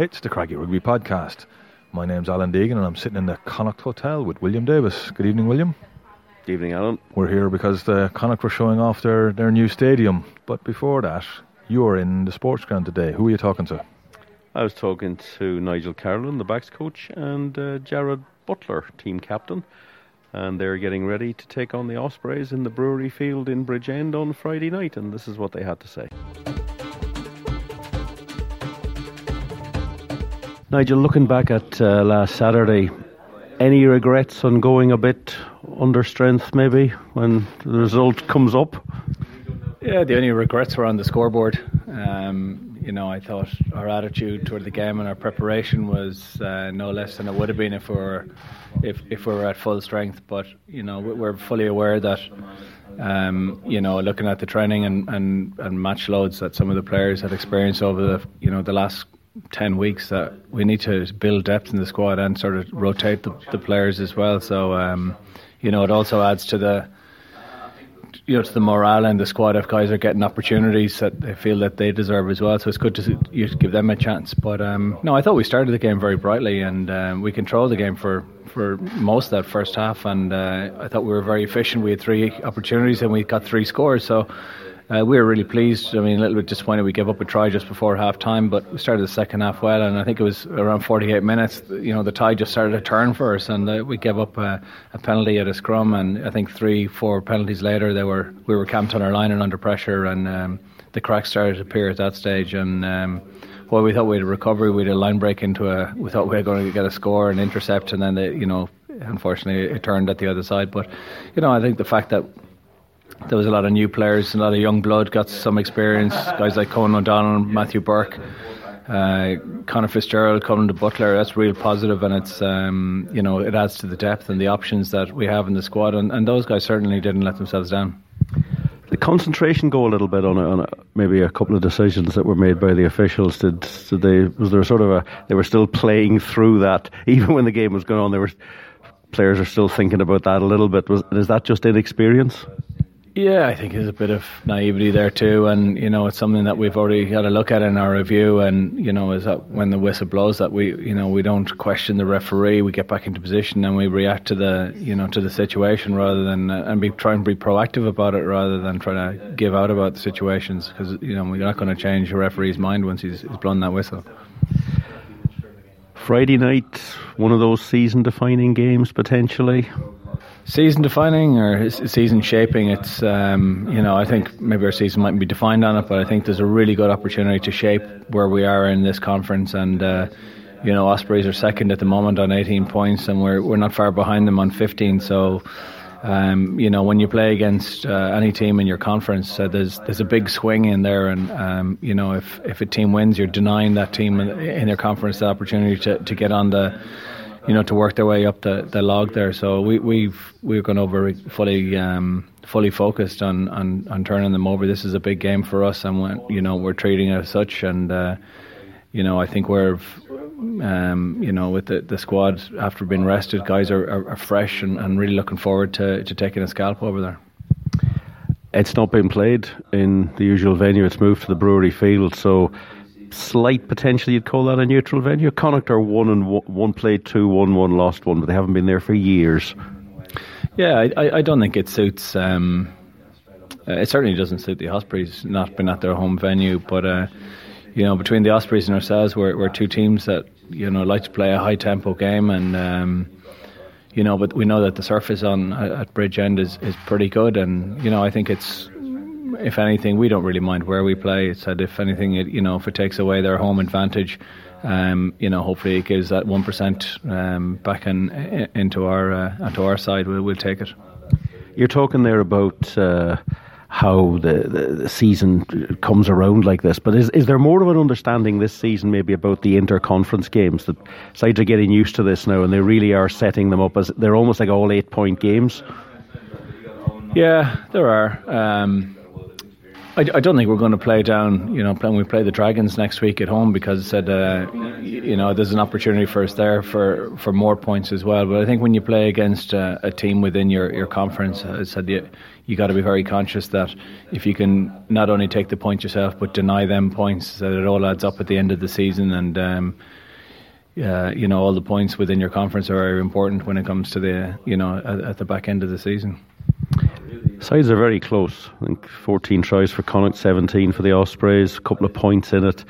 It's the Craggy Rugby Podcast. My name's Alan Deegan and I'm sitting in the Connacht Hotel with William Davis. Good evening, William. Good evening, Alan. We're here because the Connacht were showing off their, their new stadium. But before that, you were in the sports ground today. Who were you talking to? I was talking to Nigel Carolan, the backs coach, and uh, Jarrad Butler, team captain. And they're getting ready to take on the Ospreys in the Brewery Field in Bridgend on Friday night. And this is what they had to say. Nigel, looking back at uh, last Saturday, any regrets on going a bit under strength maybe when the result comes up? Yeah, the only regrets were on the scoreboard. Um, you know, I thought our attitude toward the game and our preparation was uh, no less than it would have been if we were if if we were at full strength. But you know, we're fully aware that um, you know, looking at the training and, and, and match loads that some of the players had experienced over the you know the last 10 weeks that we need to build depth in the squad and sort of rotate the, the players as well. So, um, you know, it also adds to the you know to the morale in the squad if guys are getting opportunities that they feel that they deserve as well. So it's good to you give them a chance. But um, no, I thought we started the game very brightly and um, we controlled the game for, for most of that first half. And uh, I thought we were very efficient. We had three opportunities and we got three scores. So uh, we were really pleased. I mean, a little bit disappointed we gave up a try just before half time, but we started the second half well. And I think it was around 48 minutes, you know, the tide just started to turn for us, and uh, we gave up a, a, penalty at a scrum. And I think three, four penalties later, they were we were camped on our line and under pressure, and um, the cracks started to appear at that stage. And um, we thought we had a recovery, we had a line break into a. We thought we were going to get a score and intercept, and then they, you know, unfortunately, it turned at the other side. But you know, I think the fact that there was a lot of new players, a lot of young blood, got some experience. Guys like Conan O'Donnell, Matthew Burke, uh, Conor Fitzgerald, Colm de Buitléar. That's real positive, and it's um, you know it adds to the depth and the options that we have in the squad. And, and those guys certainly didn't let themselves down. The concentration go a little bit on, a, on a, maybe a couple of decisions that were made by the officials. Did, did they was there sort of a they were still playing through that even when the game was going on? There were players are still thinking about that a little bit. Was is that just inexperience? Yeah, I think there's a bit of naivety there too, and you know it's something that we've already had a look at in our review. And you know, is that when the whistle blows, that we you know we don't question the referee, we get back into position and we react to the you know to the situation rather than uh, and be try and be proactive about it rather than trying to give out about the situations because you know we're not going to change the referee's mind once he's, he's blown that whistle. Friday night, one of those season-defining games potentially season defining or season shaping. It's um, you know I think maybe our season might be defined on it, but I think there's a really good opportunity to shape where we are in this conference. And uh, you know Ospreys are second at the moment on 18 points, and we're we're not far behind them on 15. So. Um, you know, when you play against uh, any team in your conference, uh, there's there's a big swing in there, and um, you know, if if a team wins, you're denying that team in, in their conference the opportunity to, to get on the you know, to work their way up the, the log there. So we, we've we've gone over fully um, fully focused on, on, on turning them over. This is a big game for us, and when, you know we're treating it as such. And uh, you know, I think we're um, you know with the, the squad after being rested, guys are, are, are fresh and, and really looking forward to, to taking a scalp over there. It's not been played in the usual venue. It's moved to the Brewery Field, so slight potential you'd call that a neutral venue. Connacht are one and one, one played two, one one lost one, but they haven't been there for years. Yeah, I, I don't think it suits. Um, uh, it certainly doesn't suit the Ospreys not been at their home venue, but uh, you know between the Ospreys and ourselves, we're, we're two teams that you know like to play a high tempo game and. Um, you know, but we know that the surface on at Bridgend is, is pretty good, and you know, I think it's if anything, we don't really mind where we play. It's that if anything, it, you know, if it takes away their home advantage, um, you know, hopefully it gives that one percent um, back in, into our uh, into our side. We'll, we'll take it. You're talking there about. Uh, how the, the, the, season comes around like this. But is is there more of an understanding this season maybe about the inter-conference games that sides are getting used to this now and they really are setting them up as they're almost like all eight point games? Yeah, there are. Um, I, I, don't think we're going to play down. You know, when we play the Dragons next week at home, because it said uh, you know there's an opportunity for us there for, for more points as well. But I think when you play against uh, a team within your, your conference, I said you you got to be very conscious that if you can not only take the point yourself but deny them points, that it all adds up at the end of the season and. Um, uh, you know all the points within your conference are very important when it comes to the you know at, at the back end of the season. Sides are very close. I think 14 tries for Connacht, 17 for the Ospreys, a couple of points in it.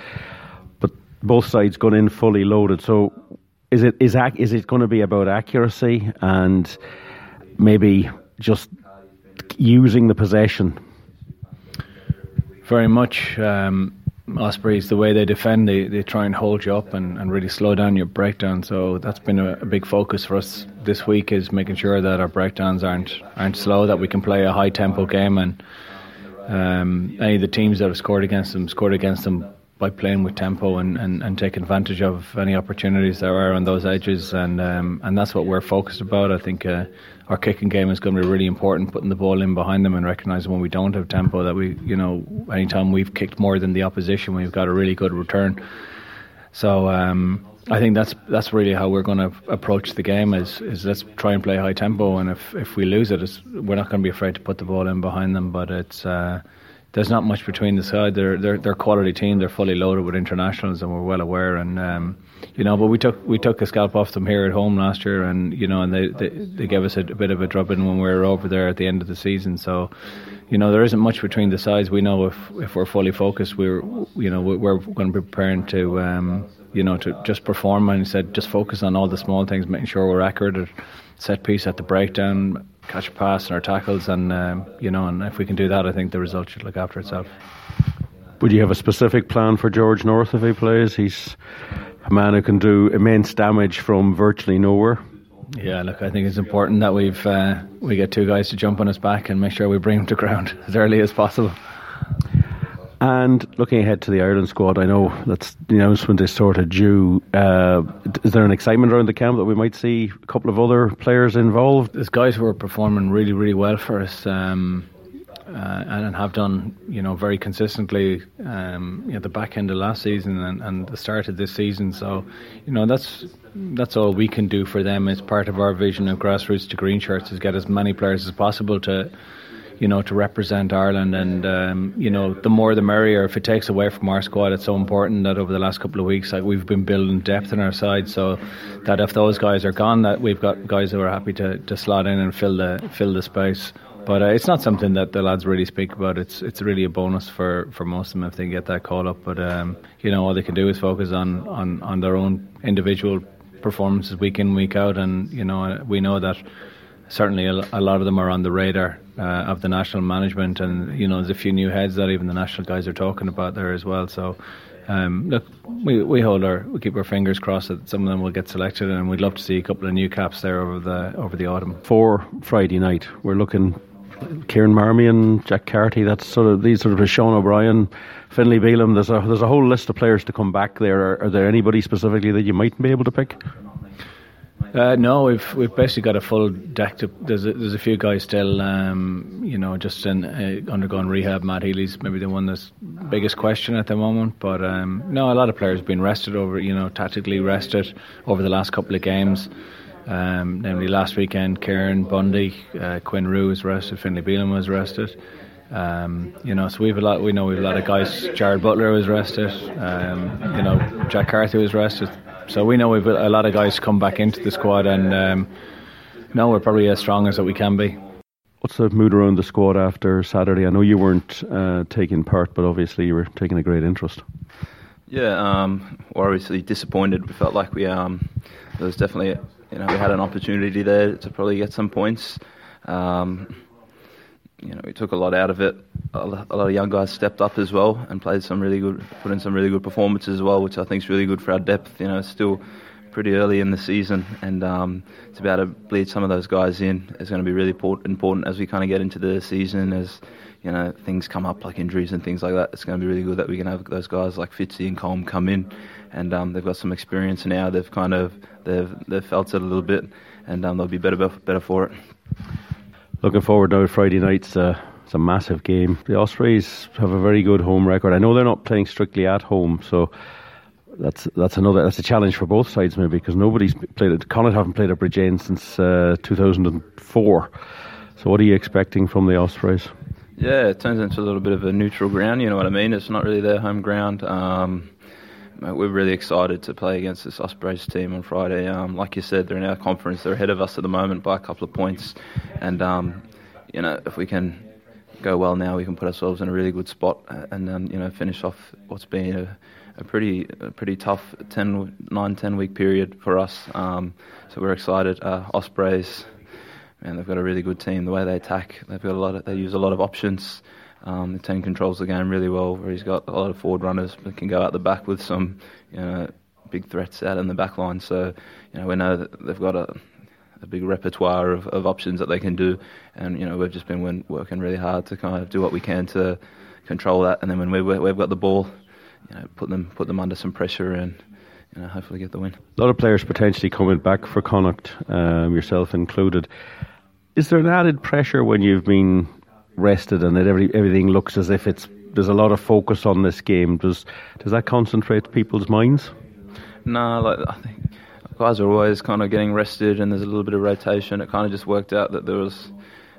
But both sides gone in fully loaded. So is it is is it going to be about accuracy and maybe just using the possession? Very much. Um, Ospreys, the way they defend, they, they try and hold you up and, and really slow down your breakdown. So that's been a, a, big focus for us this week is making sure that our breakdowns aren't aren't slow, that we can play a high tempo game, and um, any of the teams that have scored against them scored against them by playing with tempo and, and, and taking advantage of any opportunities there are on those edges, and um, and that's what we're focused about. I think uh, our kicking game is going to be really important, putting the ball in behind them and recognizing when we don't have tempo that we, you know, anytime we've kicked more than the opposition, we've got a really good return. So um, I think that's that's really how we're going to approach the game. Is is let's try and play high tempo, and if if we lose it, we're not going to be afraid to put the ball in behind them. But it's. Uh, there's not much between the side. They're they're they're quality team. They're fully loaded with internationals, and we're well aware. And um, you know, but we took we took a scalp off them here at home last year, and you know, and they they, they gave us a, a bit of a drubbing when we were over there at the end of the season. So, you know, there isn't much between the sides. We know if if we're fully focused, we're you know we're going to be preparing to. Um, you know, to just perform. And he said, just focus on all the small things, making sure we're accurate at set piece, at the breakdown, catch a pass, and our tackles. And um, you know, and if we can do that, I think the result should look after itself. Would you have a specific plan for George North if he plays? He's a man who can do immense damage from virtually nowhere. Yeah, look, I think it's important that we've uh, we get two guys to jump on his back and make sure we bring him to ground as early as possible. And looking ahead to the Ireland squad, I know that's the announcement is sort of due. Uh, is there an excitement around the camp that we might see a couple of other players involved? There's guys who are performing really, really well for us. Um, uh, and have done, you know, very consistently, um, know, the back end of last season and, and the start of this season. So, you know, that's that's all we can do for them. As part of our vision of grassroots to green shirts is get as many players as possible to, you know, to represent Ireland. And um, you know, the more the merrier. If it takes away from our squad, it's so important that over the last couple of weeks, like we've been building depth in our side, so that if those guys are gone, that we've got guys who are happy to, to slot in and fill the fill the space. But uh, it's not something that the lads really speak about. It's it's really a bonus for, for most of them if they get that call up. But um, you know, all they can do is focus on, on, on their own individual performances week in week out, and you know we know that certainly a, lot of them are on the radar uh, of the national management, and you know there's a few new heads that even the national guys are talking about there as well. So. Um, look, we we hold our we keep our fingers crossed that some of them will get selected, and we'd love to see a couple of new caps there over the over the autumn. For Friday night, we're looking Kieran Marmion, Jack Carty. That's sort of these sort of Sean O'Brien, Finlay Bealham. There's a there's a whole list of players to come back there. Are, are there anybody specifically that you might be able to pick? Uh, no, we've we've basically got a full deck. There's a, there's a few guys still, um, you know, just in, uh, undergoing rehab. Matt Healy's maybe the one that's biggest question at the moment. But um, no, a lot of players have been rested over, you know, tactically rested over the last couple of games. Um, namely, last weekend, Kieran Bundy, uh, Quinn Roux was arrested, Finlay Bealham was arrested. Um, you know, so we've a lot. We know we've a lot of guys. Jarrad Butler was arrested. Um, you know, Jack Carty was arrested. So we know we've a lot of guys come back into the squad, and um, no, we're probably as strong as that we can be. What's the mood around the squad after Saturday? I know you weren't uh, taking part, but obviously you were taking a great interest. Yeah, um, we're obviously disappointed. We felt like we um, there was definitely you know, we had an opportunity there to probably get some points. Um, you know, we took a lot out of it. A lot of young guys stepped up as well and played some really good, put in some really good performances as well, which I think is really good for our depth. You know, still pretty early in the season, and um, to be able to bleed some of those guys in is going to be really important as we kind of get into the season. As you know, things come up like injuries and things like that. It's going to be really good that we can have those guys like Fitzy and Colm come in and um, they've got some experience now. They've kind of they've they've felt it a little bit, and um, they'll be better better for it. Looking forward now Friday night's uh, It's a massive game. The Ospreys have a very good home record. I know they're not playing strictly at home, so that's that's another that's a challenge for both sides maybe because nobody's played it. Connacht haven't played at Bridgend since uh, 2004. So what are you expecting from the Ospreys? Yeah, it turns into a little bit of a neutral ground. You know what I mean? It's not really their home ground. Um, we're really excited to play against this Ospreys team on Friday. Um, like you said, they're in our conference. They're ahead of us at the moment by a couple of points, and um, you know if we can go well now, we can put ourselves in a really good spot and um, you know finish off what's been a, a pretty a pretty tough 10, 9, 10 week period for us. Um, so we're excited. Uh, Ospreys and they've got a really good team. The way they attack, they've got a lot. Of, they use a lot of options. Um, the team controls the game really well. Where he's got a lot of forward runners that can go out the back with some, you know, big threats out in the back line. So, you know, we know that they've got a, a big repertoire of, of options that they can do, and you know, we've just been working really hard to kind of do what we can to control that. And then when we, we've got the ball, you know, put them put them under some pressure and you know, hopefully get the win. A lot of players potentially coming back for Connacht, um, yourself included. Is there an added pressure when you've been rested and that every, everything looks as if it's there's a lot of focus on this game? Does does that concentrate people's minds? No, like I think guys are always kind of getting rested, and there's a little bit of rotation. It kind of just worked out that there was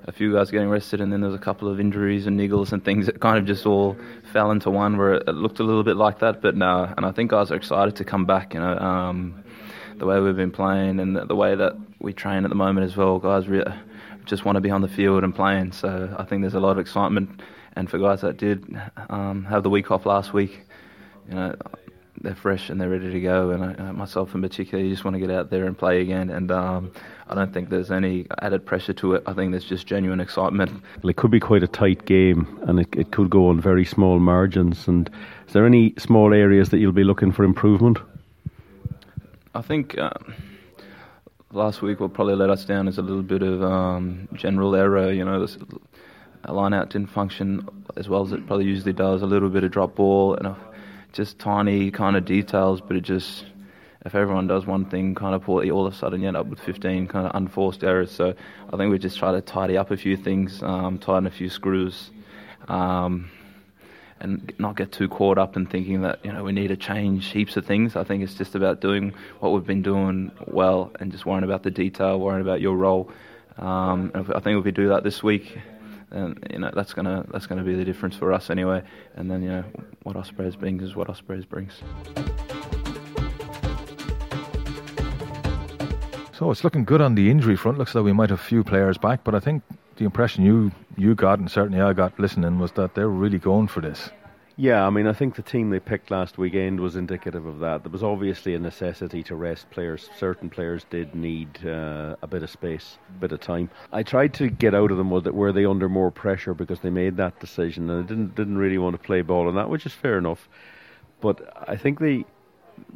a few guys getting rested, and then there was a couple of injuries and niggles and things that kind of just all fell into one where it looked a little bit like that. But no, and I think guys are excited to come back. You know, um, the way we've been playing and the, the, way that we train at the moment as well, guys. Really, just want to be on the field and playing. So I think there's a lot of excitement. And for guys that did um, have the week off last week, you know, they're fresh and they're ready to go. And I, myself in particular, you just want to get out there and play again. And um, I don't think there's any added pressure to it. I think there's just genuine excitement. Well, it could be quite a tight game, and it, it could go on very small margins. And is there any small areas that you'll be looking for improvement? I think. Uh, last week what probably let us down is a little bit of um, general error. You know, this line out didn't function as well as it probably usually does. A little bit of drop ball and a, just tiny kind of details, but it just if everyone does one thing, kind of poorly, all of a sudden you end up with 15 kind of unforced errors. So I think we just try to tidy up a few things, um, tighten a few screws. Um, and not get too caught up in thinking that you know we need to change heaps of things. I think it's just about doing what we've been doing well and just worrying about the detail, worrying about your role. Um, I think if we do that this week, then you know that's gonna that's gonna be the difference for us anyway. And then you know what Ospreys brings is what Ospreys brings. So it's looking good on the injury front. Looks like we might have a few players back, but I think the impression you you got, and certainly I got listening, was that they're really going for this. Yeah, I mean, I think the team they picked last weekend was indicative of that. There was obviously a necessity to rest players. Certain players did need uh, a bit of space, a bit of time. I tried to get out of them was that were they under more pressure because they made that decision and they didn't didn't really want to play ball on that, which is fair enough. But I think the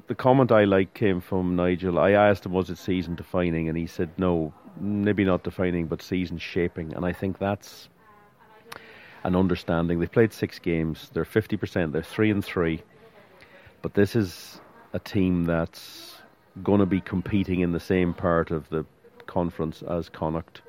the comment I like came from Nigel. I asked him, was it season defining? And he said, no, maybe not defining, but season shaping. And I think that's an understanding. They've played six games. They're 50%. They're three and three. But this is a team that's going to be competing in the same part of the conference as Connacht.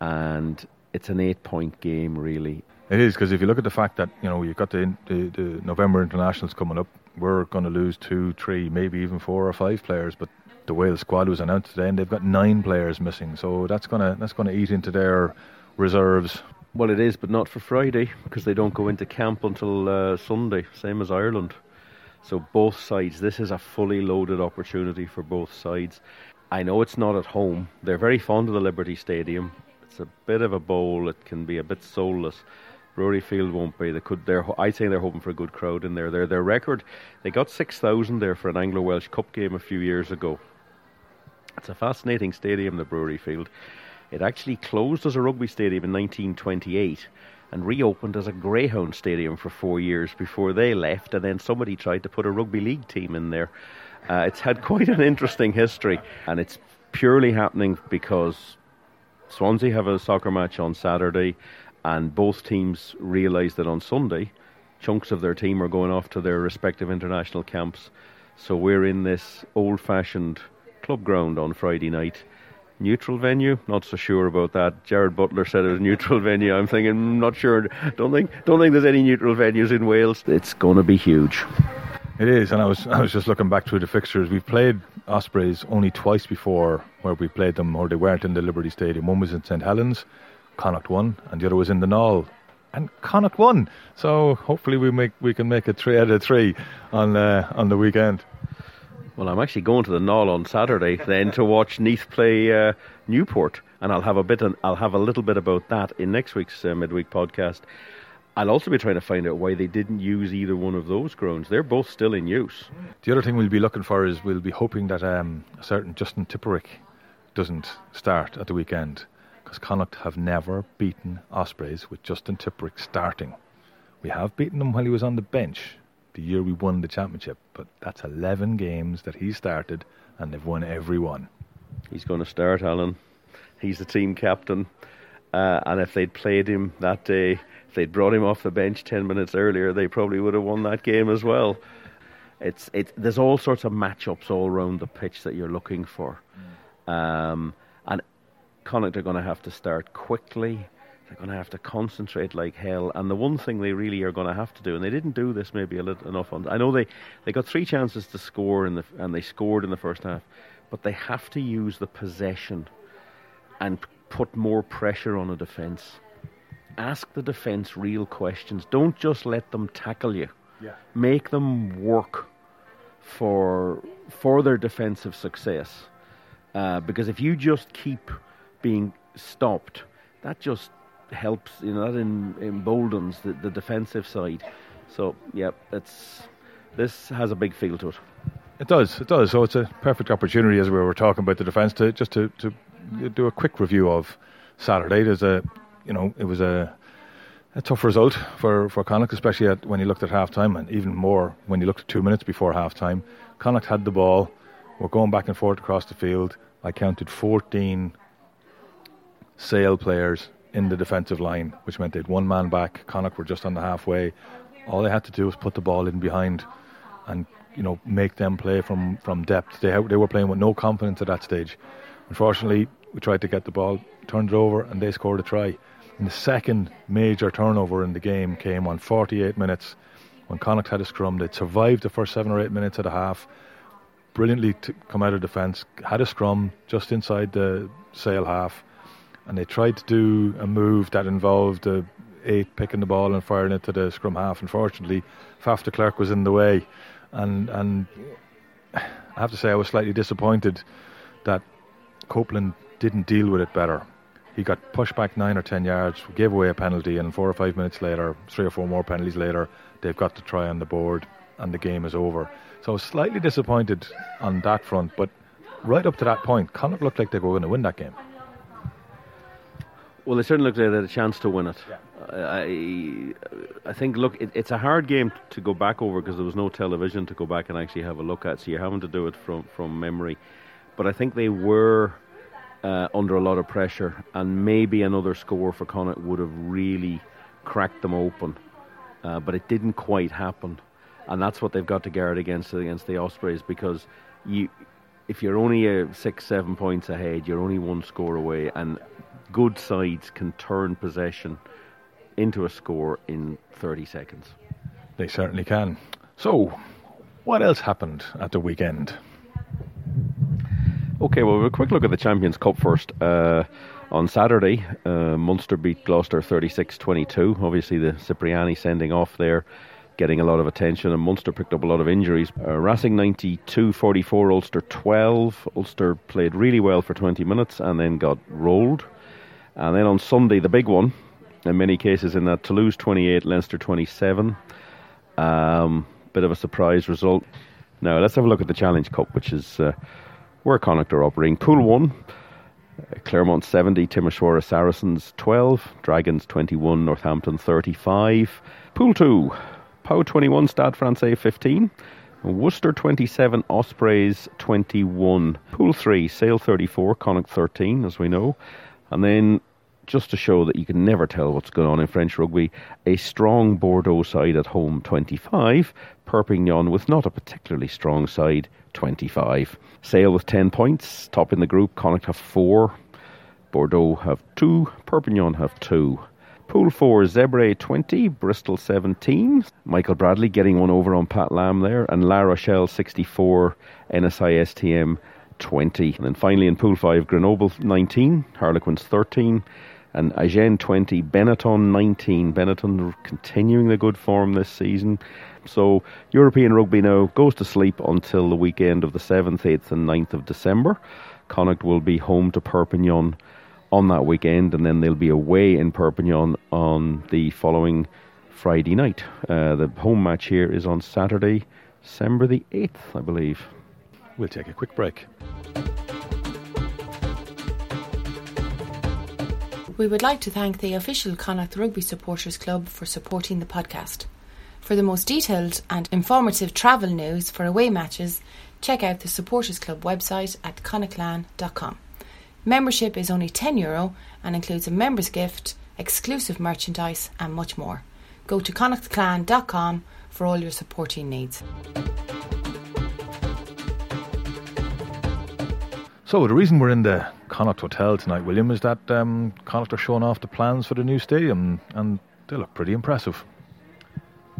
And it's an eight point game, really. It is because if you look at the fact that you know you've got the, the, the November internationals coming up, we're going to lose two, three, maybe even four or five players. But the way the squad was announced today, and they've got nine players missing, so that's gonna that's gonna eat into their reserves. Well, it is, but not for Friday because they don't go into camp until uh, Sunday, same as Ireland. So both sides, this is a fully loaded opportunity for both sides. I know it's not at home. They're very fond of the Liberty Stadium. It's a bit of a bowl. It can be a bit soulless. Brewery Field won't be. They could. They're. I think they're hoping for a good crowd in there. Their their record. They got six thousand there for an Anglo Welsh Cup game a few years ago. It's a fascinating stadium, the Brewery Field. It actually closed as a rugby stadium in 1928 and reopened as a Greyhound Stadium for four years before they left, and then somebody tried to put a rugby league team in there. Uh, it's had quite an interesting history, and it's purely happening because Swansea have a soccer match on Saturday, and both teams realise that on Sunday, chunks of their team are going off to their respective international camps. So we're in this old fashioned club ground on Friday night. Neutral venue, not so sure about that. Jarrad Butler said it was neutral venue. I'm thinking, mm, not sure. Don't think, don't think there's any neutral venues in Wales. It's going to be huge. It is, and I was I was just looking back through the fixtures. We've played Ospreys only twice before, where we played them, or they weren't in the Liberty Stadium. One was in St Helens, Connacht won, and the other was in the Gnoll, and Connacht won. So hopefully we make we can make it three out of three on uh, on the weekend. Well, I'm actually going to the Gnoll on Saturday then to watch Neath play uh, Newport, and I'll have a bit. I'll have a little bit about that in next week's uh, midweek podcast. I'll also be trying to find out why they didn't use either one of those grounds. They're both still in use. The other thing we'll be looking for is we'll be hoping that um, a certain Justin Tipuric doesn't start at the weekend because Connacht have never beaten Ospreys with Justin Tipuric starting. We have beaten them while he was on the bench, the year we won the championship. But that's 11 games that he started, and they've won every one. He's going to start, Alan. He's the team captain. Uh, and if they'd played him that day, if they'd brought him off the bench 10 minutes earlier, they probably would have won that game as well. It's, it's, there's all sorts of matchups all around the pitch that you're looking for. Mm. Um, and Connacht are going to have to start quickly they're going to have to concentrate like hell. And the one thing they really are going to have to do, and they didn't do this maybe a little enough on. I know they, they got three chances to score in the and they scored in the first half, but they have to use the possession and put more pressure on a defence. Ask the defence real questions. Don't just let them tackle you. Yeah. Make them work for for their defensive success. Uh, because if you just keep being stopped, that just helps, you know, that emboldens the, the defensive side. So, yeah, it's this has a big feel to it. It does, it does. So it's a perfect opportunity, as we were talking about the defence, to just to, to do a quick review of Saturday. There's a, you know, it was a a tough result for, for Connacht, especially at, when you looked at half time, and even more when you looked at two minutes before half time. Connacht had the ball, were going back and forth across the field. I counted 14 Sale players in the defensive line, which meant they had one man back. Connacht were just on the halfway. All they had to do was put the ball in behind, and you know make them play from, from depth. They they were playing with no confidence at that stage. Unfortunately, we tried to get the ball, turned it over, and they scored a try. And the second major turnover in the game came on 48 minutes when Connacht had a scrum. They'd survived the first seven or eight minutes of the half, brilliantly to come out of defence, had a scrum just inside the Sale half and they tried to do a move that involved eight picking the ball and firing it to the scrum half. Unfortunately, Faf de Klerk was in the way, and and I have to say I was slightly disappointed that Copeland didn't deal with it better. He got pushed back nine or ten yards, gave away a penalty, and four or five minutes later, three or four more penalties later, they've got to try on the board, and the game is over. So I was slightly disappointed on that front, but right up to that point, Connacht looked like they were going to win that game. Well, they certainly looked like they had a chance to win it. Yeah. I, I think, look, it, it's a hard game to go back over because there was no television to go back and actually have a look at, so you're having to do it from, from memory. But I think they were uh, under a lot of pressure, and maybe another score for Connacht would have really cracked them open. Uh, but it didn't quite happen, and that's what they've got to guard against against the Ospreys because you, if you're only a six, seven points ahead, you're only one score away, and good sides can turn possession into a score in 30 seconds. They certainly can. So, what else happened at the weekend? Okay, well, a quick look at the Champions Cup first. Uh, on Saturday, uh, Munster beat Gloucester 36 22. Obviously, the Cipriani sending off there getting a lot of attention, and Munster picked up a lot of injuries. Uh, Racing 92 44, Ulster 12. Ulster played really well for 20 minutes and then got rolled. And then on Sunday, the big one, in many cases, in that Toulouse 28, Leinster 27. Um, bit of a surprise result. Now, let's have a look at the Challenge Cup, which is uh, where Connacht are operating. Pool 1, Claremont Clermont 70, Timisoara Saracens 12, Dragons 21, Northampton 35. Pool 2, Pau 21, Stade Francais 15. Worcester 27, Ospreys 21. Pool 3, Sale 34, Connacht 13, as we know. And then just to show that you can never tell what's going on in French rugby, a strong Bordeaux side at home 25, Perpignan with not a particularly strong side 25. Sale with 10 points, top in the group, Connacht have 4, Bordeaux have 2, Perpignan have 2. Pool 4, Zebre 20, Bristol 17. Michael Bradley getting one over on Pat Lam there. And La Rochelle 64, Enisei-STM 20. And then finally in Pool 5, Grenoble 19, Harlequins 13. And Agen 20, Benetton 19. Benetton continuing the good form this season. So European rugby now goes to sleep until the weekend of the 7th, 8th, and 9th of December. Connacht will be home to Perpignan on that weekend, and then they'll be away in Perpignan on the following Friday night. Uh, the home match here is on Saturday, December the 8th, I believe. We'll take a quick break. We would like to thank the official Connacht Rugby Supporters Club for supporting the podcast. For the most detailed and informative travel news for away matches, check out the Supporters Club website at connachtclan.com. Membership is only €10 Euro and includes a member's gift, exclusive merchandise, and much more. Go to connachtclan.com for all your supporting needs. So the reason we're in the Connacht Hotel tonight, William, is that um, Connacht are showing off the plans for the new stadium, and they look pretty impressive.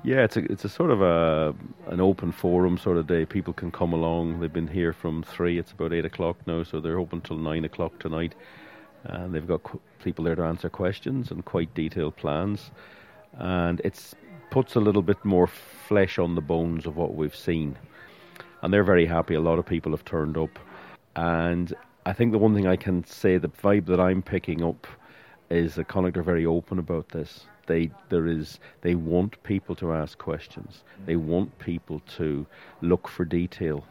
Yeah, it's a it's a sort of a an open forum sort of day. People can come along. They've been here from three. It's about eight o'clock now, so they're open till nine o'clock tonight. And they've got qu- people there to answer questions and quite detailed plans. And it's puts a little bit more flesh on the bones of what we've seen. And they're very happy. A lot of people have turned up, and I think the one thing I can say, the vibe that I'm picking up, is that Connacht are very open about this they there is they want people to ask questions. They want people to look for detail.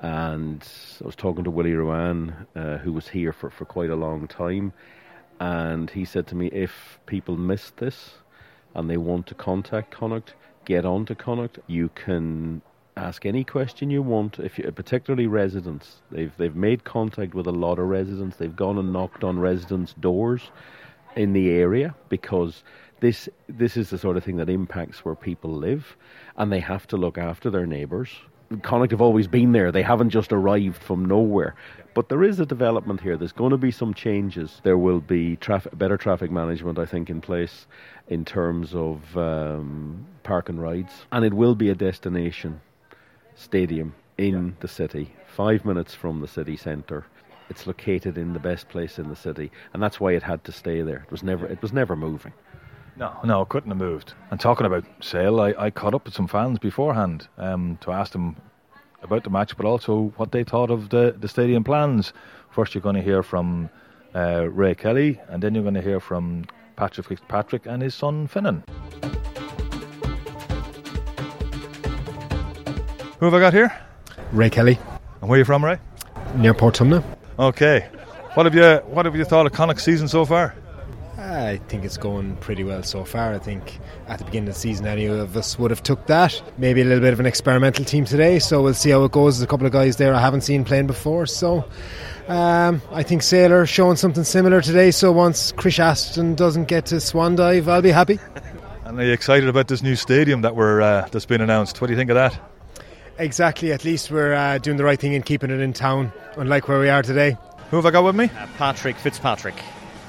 And I was talking to Willie Ruane, uh, who was here for, for quite a long time, and he said to me, if people miss this and they want to contact Connacht, get on to Connacht. You can ask any question you want. If you, particularly residents, they've they've made contact with a lot of residents. They've gone and knocked on residents' doors in the area because this this is the sort of thing that impacts where people live, and they have to look after their neighbours. Connacht have always been there; they haven't just arrived from nowhere. But there is a development here. There's going to be some changes. There will be traffic, better traffic management, I think, in place in terms of um, park and rides, and it will be a destination stadium in yeah. the city, five minutes from the city centre. It's located in the best place in the city, and that's why it had to stay there. It was never, it was never moving. No, no, it couldn't have moved. And talking about Sale, I, I caught up with some fans beforehand um, to ask them about the match, but also what they thought of the, the stadium plans. First, you're going to hear from uh, Ray Kelly, and then you're going to hear from Patrick Fitzpatrick and his son Finan. Who have I got here? Ray Kelly. And where are you from, Ray? Near Portumna. Okay. What have you What have you thought of Connacht's season so far? I think it's going pretty well so far. I think at the beginning of the season, any of us would have took that. Maybe a little bit of an experimental team today, so we'll see how it goes. There's a couple of guys there I haven't seen playing before, so um, I think Sailor showing something similar today. So once Chris Ashton doesn't get to swan dive, I'll be happy. And are you excited about this new stadium that we're uh, that's been announced? What do you think of that? Exactly. At least we're uh, doing the right thing and keeping it in town, unlike where we are today. Who have I got with me? Uh, Patrick Fitzpatrick.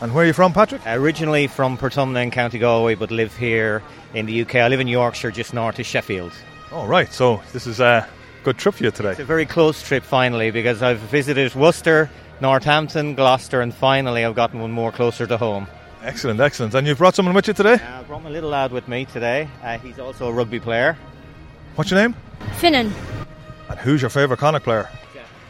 And where are you from, Patrick? Originally from Portumna in County Galway, but live here in the UK. I live in Yorkshire, just north of Sheffield. Oh, right. So this is a good trip for you today. It's a very close trip, finally, because I've visited Worcester, Northampton, Gloucester, and finally I've gotten one more closer to home. Excellent, excellent. And you've brought someone with you today? Uh, I brought my little lad with me today. Uh, he's also a rugby player. What's your name? Finan. And who's your favourite Connacht player?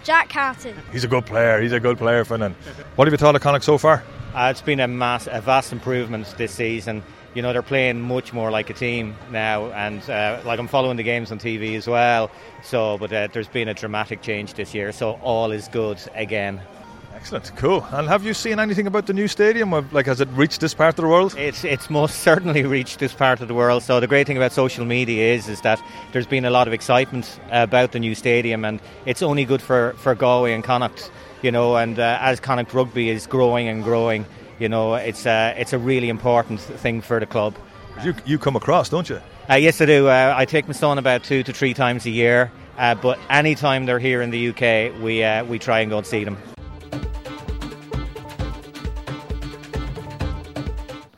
Jack Carty. He's a good player. He's a good player, Finnan. What have you thought of Connacht so far? Uh, it's been a, mass, a vast improvement this season. You know, they're playing much more like a team now, and uh, like I'm following the games on TV as well. So, but uh, there's been a dramatic change this year, so all is good again. Excellent, cool. And have you seen anything about the new stadium? Like, has it reached this part of the world? It's it's most certainly reached this part of the world. So the great thing about social media is is that there's been a lot of excitement about the new stadium, and it's only good for for Galway and Connacht you know, and uh, as Connacht rugby is growing and growing, you know, it's uh, it's a really important thing for the club. You you come across, don't you? Uh, yes, I do. Uh, I take my son about two to three times a year, uh, but anytime they're here in the UK, we uh, we try and go and see them.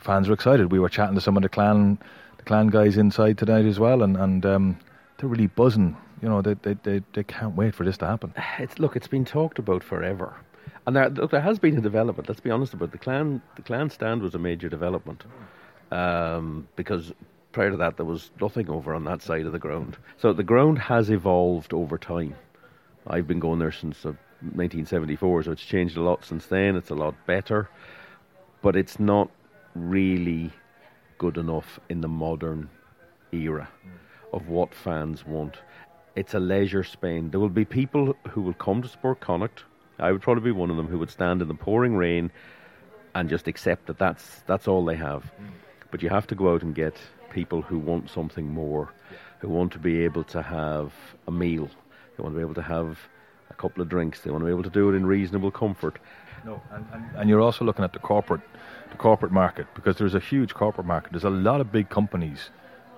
Fans were excited. We were chatting to some of the clan the clan guys inside tonight as well, and and um, they're really buzzing. You know, they, they they they can't wait for this to happen. It's look, it's been talked about forever. And there, look, there has been a development. Let's be honest about it. the clan. The clan stand was a major development um, because prior to that there was nothing over on that side of the ground. So the ground has evolved over time. I've been going there since uh, 1974, so it's changed a lot since then. It's a lot better, but it's not really good enough in the modern era of what fans want. It's a leisure Spain. There will be people who will come to Sport Connacht. I would probably be one of them who would stand in the pouring rain and just accept that that's that's all they have. But you have to go out and get people who want something more, who want to be able to have a meal, they want to be able to have a couple of drinks, they want to be able to do it in reasonable comfort. No, and, and, and you're also looking at the corporate, the corporate market because there's a huge corporate market. There's a lot of big companies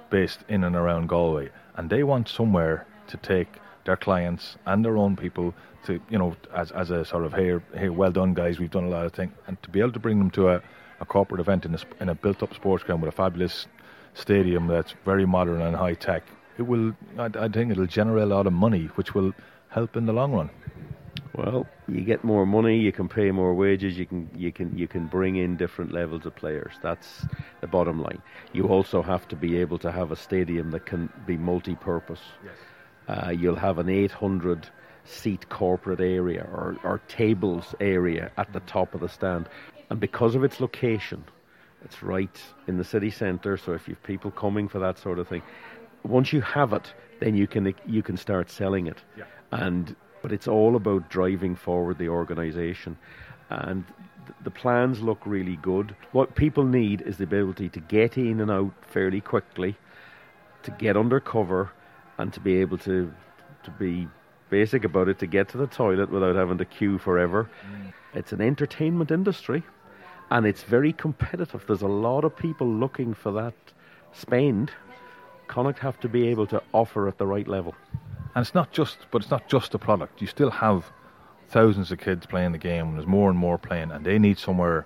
based in and around Galway, and they want somewhere to take their clients and their own people to, you know, as as a sort of hey, hey, well done guys, we've done a lot of things, and to be able to bring them to a, a corporate event in a, in a built-up sports ground with a fabulous stadium that's very modern and high tech, it will, I, I think, it'll generate a lot of money, which will help in the long run. Well, you get more money, you can pay more wages, you can you can you can bring in different levels of players. That's the bottom line. You also have to be able to have a stadium that can be multi-purpose. Yes. Uh, you'll have an 800 seat corporate area or, or tables area at the top of the stand, and because of its location, it's right in the city centre. So if you've people coming for that sort of thing, once you have it, then you can you can start selling it. Yeah. And but it's all about driving forward the organisation, and the plans look really good. What people need is the ability to get in and out fairly quickly, to get under cover, and to be able to to be basic about it, to get to the toilet without having to queue forever. Mm. It's an entertainment industry, and it's very competitive. There's a lot of people looking for that spend. Connacht have to be able to offer at the right level. And it's not just, but it's not just the product. You still have thousands of kids playing the game, and there's more and more playing, and they need somewhere.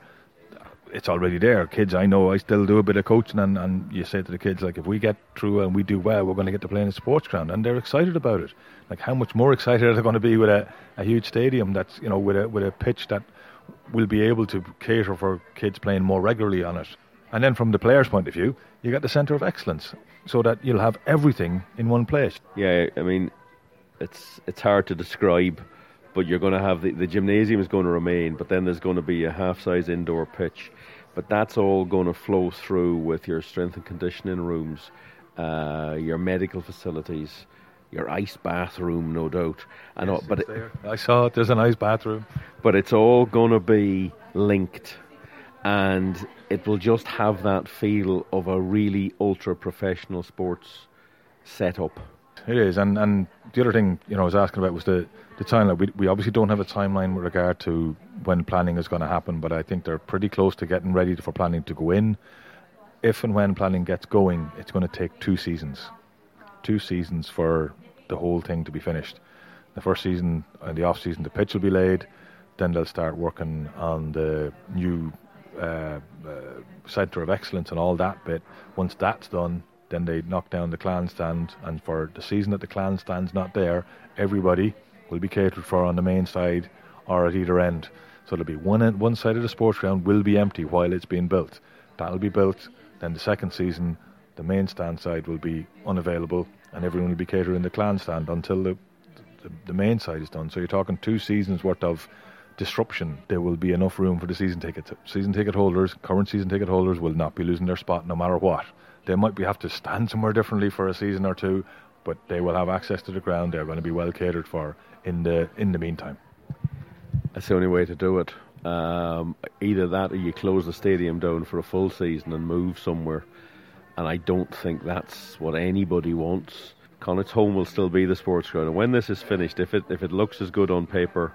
It's already there. Kids, I know, I still do a bit of coaching, and, and you say to the kids, like, if we get through and we do well, we're going to get to play in a sports ground, and they're excited about it. Like, how much more excited are they going to be with a, a huge stadium that's, you know, with a with a pitch that will be able to cater for kids playing more regularly on it. And then from the player's point of view, you got the centre of excellence, so that you'll have everything in one place. Yeah, I mean, it's it's hard to describe, but you're going to have the, the gymnasium is going to remain, but then there's going to be a half-size indoor pitch, but that's all going to flow through with your strength and conditioning rooms, uh, your medical facilities, your ice bathroom, no doubt, and all, but it, I saw it. There's a nice bathroom. but it's all going to be linked and it will just have that feel of a really ultra professional sports setup. It is, and and the other thing you know I was asking about was the the timeline. We we obviously don't have a timeline with regard to when planning is going to happen, but I think they're pretty close to getting ready for planning to go in. If and when planning gets going, it's going to take two seasons, two seasons for the whole thing to be finished. The first season, in the off season, the pitch will be laid. Then they'll start working on the new uh, uh, centre of excellence and all that bit. Once that's done, then they knock down the clan stand, and for the season that the clan stand's not there, everybody will be catered for on the main side or at either end. So there'll be one end, one side of the sports ground will be empty while it's being built. That'll be built. Then the second season, the main stand side will be unavailable, and everyone will be catered in the clan stand until the the, the main side is done. So you're talking two seasons worth of disruption. There will be enough room for the season ticket. Season ticket holders, current season ticket holders, will not be losing their spot no matter what. They might be have to stand somewhere differently for a season or two, but they will have access to the ground. They're going to be well catered for in the in the meantime. That's the only way to do it. Um, either that or you close the stadium down for a full season and move somewhere. And I don't think that's what anybody wants. Connacht's home will still be the sports ground. And when this is finished, if it if it looks as good on paper,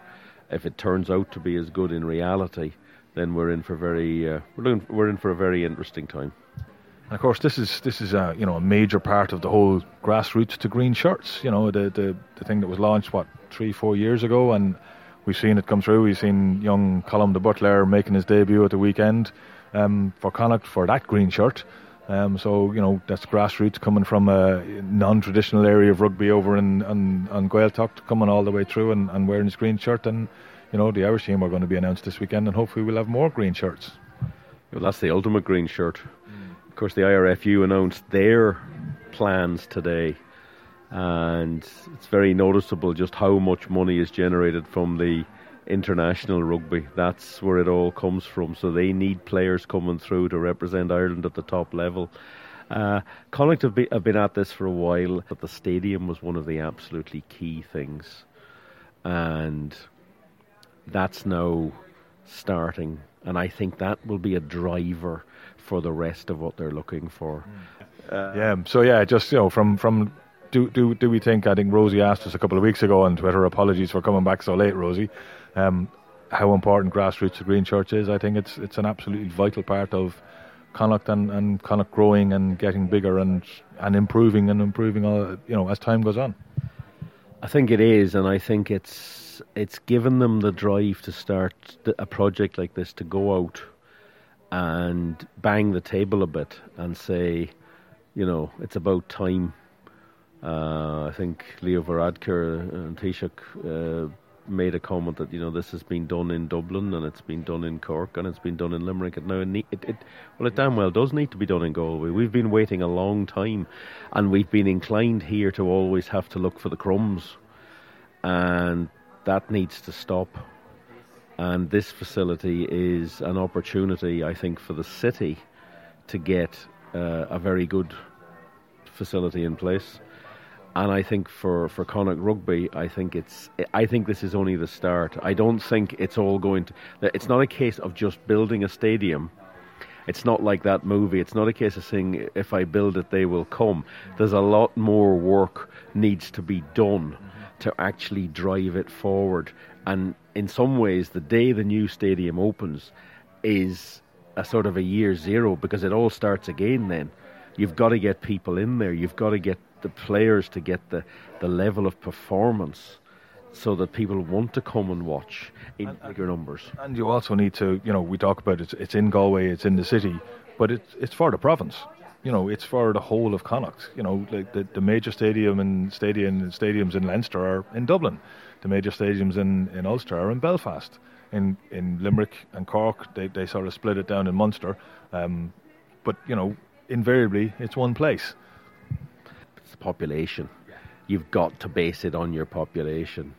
if it turns out to be as good in reality, then we're in for very uh, we're looking, we're in for a very interesting time. And of course, this is this is a you know a major part of the whole grassroots to green shirts. You know the the, the thing that was launched what three four years ago, and we've seen it come through. We've seen young Colm de Buitléar making his debut at the weekend um, for Connacht for that green shirt. Um, so you know that's grassroots coming from a non-traditional area of rugby over in on, on Gaeltacht, coming all the way through and, and wearing his green shirt. And you know the Irish team are going to be announced this weekend, and hopefully we'll have more green shirts. Well, that's the ultimate green shirt. Mm. Of course, the IRFU announced their plans today, and it's very noticeable just how much money is generated from the international rugby. That's where it all comes from. So they need players coming through to represent Ireland at the top level. Uh, Connacht have, be, have been at this for a while, but the stadium was one of the absolutely key things. And that's now starting. And I think that will be a driver for the rest of what they're looking for. Uh, yeah, so yeah, just you know, from from do do do we think? I think Rosie asked us a couple of weeks ago on Twitter. Apologies for coming back so late, Rosie um, how important grassroots to green shirts is. I think it's it's an absolutely vital part of Connacht and, and Connacht growing and getting bigger and and improving and improving all, you know as time goes on. I think it is, and I think it's it's given them the drive to start a project like this to go out and bang the table a bit and say, you know, it's about time. Uh, I think Leo Varadkar and Taoiseach uh, made a comment that you know this has been done in Dublin and it's been done in Cork and it's been done in Limerick. And now it, it, it, well, it damn well does need to be done in Galway. We've been waiting a long time, and we've been inclined here to always have to look for the crumbs, and that needs to stop. And this facility is an opportunity, I think, for the city to get uh, a very good facility in place and I think for for Connacht Rugby, I think it's I think this is only the start. I don't think it's all going to. It's not a case of just building a stadium. It's not like that movie. It's not a case of saying if I build it, they will come. There's a lot more work needs to be done to actually drive it forward. And in some ways, the day the new stadium opens is a sort of a year zero because it all starts again. Then you've got to get people in there. You've got to get the players to get the, the level of performance so that people want to come and watch in and, bigger numbers. And you also need to, you know, we talk about it, it's in Galway, it's in the city, but it's, it's for the province. You know, it's for the whole of Connacht. You know, like the, the major stadium and stadium stadiums in Leinster are in Dublin. The major stadiums in, in Ulster are in Belfast. In in Limerick and Cork, they, they sort of split it down in Munster. Um, but you know, invariably, it's one place population. You've got to base it on your population.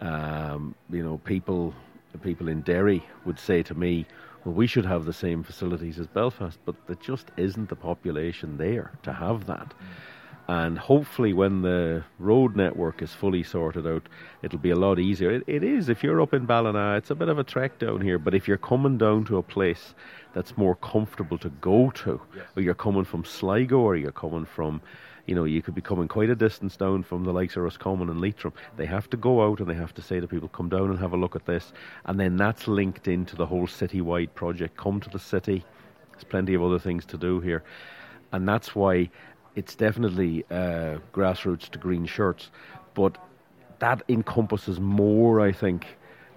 Um, you know, people people in Derry would say to me, "Well, we should have the same facilities as Belfast," but there just isn't the population there to have that. And hopefully, when the road network is fully sorted out, it'll be a lot easier. It, it is. If you're up in Ballina, it's a bit of a trek down here. But if you're coming down to a place that's more comfortable to go to, yes. or you're coming from Sligo, or you're coming from you know, you could be coming quite a distance down from the likes of Roscommon and Leitrim. They have to go out and they have to say to people, come down and have a look at this. And then that's linked into the whole city-wide project. Come to the city. There's plenty of other things to do here. And that's why it's definitely uh, grassroots to green shirts. But that encompasses more, I think,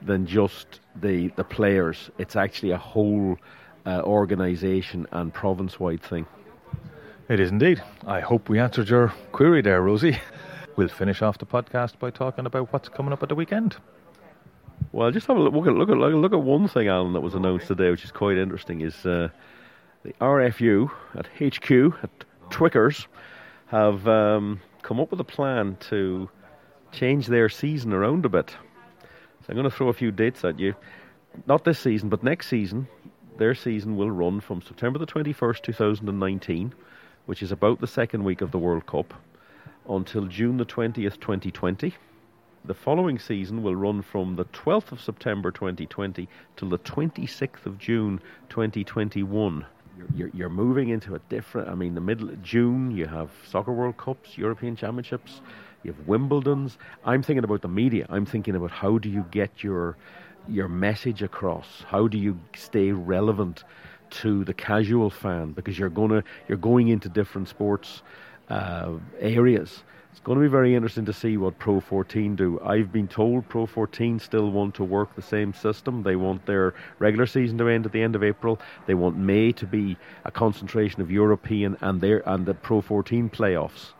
than just the, the players. It's actually a whole uh, organisation and province wide thing. It is indeed. I hope we answered your query there, Rosie. We'll finish off the podcast by talking about what's coming up at the weekend. Well, just have a look, at look at look at one thing, Alan, that was announced today, which is quite interesting. Is uh, the RFU at HQ at Twickers have um, come up with a plan to change their season around a bit. So I'm going to throw a few dates at you. Not this season, but next season. Their season will run from September the 21st, 2019 which is about the second week of the World Cup, until June the 20th, 2020. The following season will run from the 12th of September 2020 till the 26th of June 2021. You're, you're, moving into a different. I mean, the middle of June, you have Soccer World Cups, European Championships, you have Wimbledon's. I'm thinking about the media. I'm thinking about how do you get your your message across? How do you stay relevant to the casual fan? Because you're gonna you're going into different sports uh, areas. It's going to be very interesting to see what Pro 14 do. I've been told Pro 14 still want to work the same system. They want their regular season to end at the end of April. They want May to be a concentration of European and their and the Pro 14 playoffs.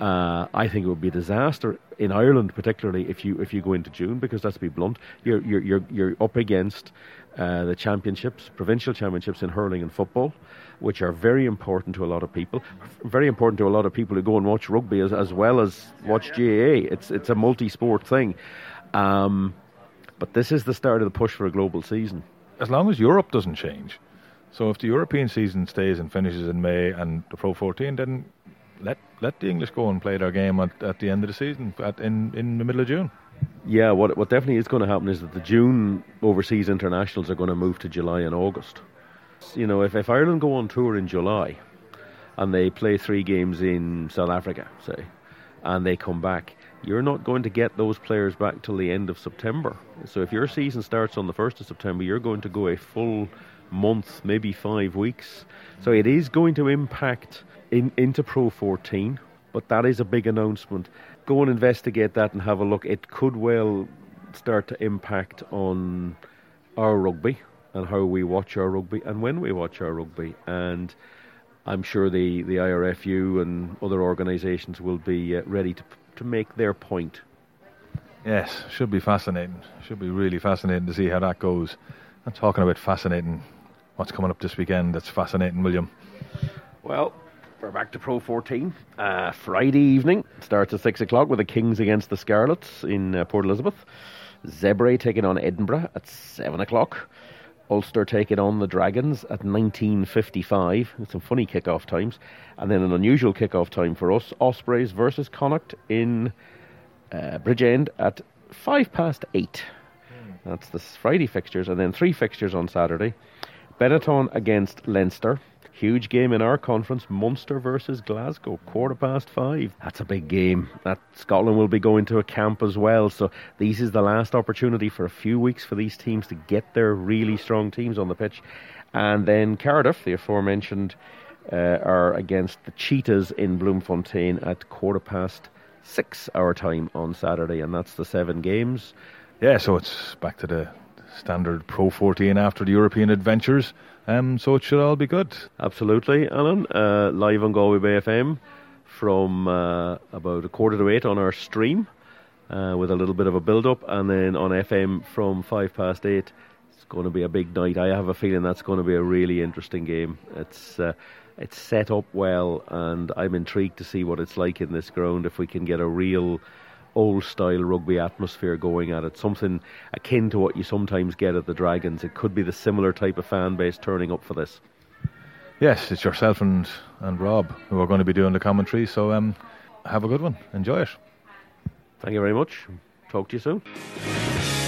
Uh, I think it would be a disaster in Ireland, particularly if you if you go into June, because let's be blunt, you're you're you're, you're up against uh, the championships, provincial championships in hurling and football, which are very important to a lot of people. Very important to a lot of people who go and watch rugby as, as well as watch GAA. It's it's a multi-sport thing. Um, but this is the start of the push for a global season. As long as Europe doesn't change. So if the European season stays and finishes in May and the Pro 14, then let let the English go and play their game at, at the end of the season, at, in in the middle of June. Yeah, what what definitely is going to happen is that the June overseas internationals are going to move to July and August. You know, if, if Ireland go on tour in July and they play three games in South Africa, say, and they come back, you're not going to get those players back till the end of September. So if your season starts on the 1st of September, you're going to go a full month, maybe five weeks. So it is going to impact in, into Pro 14, but that is a big announcement. Go and investigate that and have a look. It could well start to impact on our rugby and how we watch our rugby and when we watch our rugby. And I'm sure the, the IRFU and other organisations will be uh, ready to, to make their point. Yes, should be fascinating. Should be really fascinating to see how that goes. I'm talking about fascinating, what's coming up this weekend that's fascinating, William? Well, we're back to Pro 14. Uh, Friday evening starts at 6 o'clock with the Kings against the Scarlets in uh, Port Elizabeth. Zebre taking on Edinburgh at 7 o'clock. Ulster taking on the Dragons at 19.55. Some funny kick-off times. And then an unusual kick-off time for us. Ospreys versus Connacht in uh, Bridgend at 5 past 8. That's the Friday fixtures. And then three fixtures on Saturday. Benetton against Leinster. Huge game in our conference, Munster versus Glasgow, quarter past five. That's a big game. That Scotland will be going to a camp as well. So this is the last opportunity for a few weeks for these teams to get their really strong teams on the pitch. And then Cardiff, the aforementioned, uh, are against the Cheetahs in Bloemfontein at quarter past six our time on Saturday, and that's the seven games. Yeah, so it's back to the standard Pro 14 after the European adventures. Um, so it should all be good. Absolutely, Alan. Uh, live on Galway Bay FM from uh, about a quarter to eight on our stream uh, with a little bit of a build up, and then on FM from five past eight. It's going to be a big night. I have a feeling that's going to be a really interesting game. It's uh, it's set up well, and I'm intrigued to see what it's like in this ground if we can get a real old style rugby atmosphere going at it, something akin to what you sometimes get at the Dragons. It could be the similar type of fan base turning up for this. Yes, it's yourself and, and Rob who are going to be doing the commentary, so um, have a good one. Enjoy it. Thank you very much. Talk to you soon.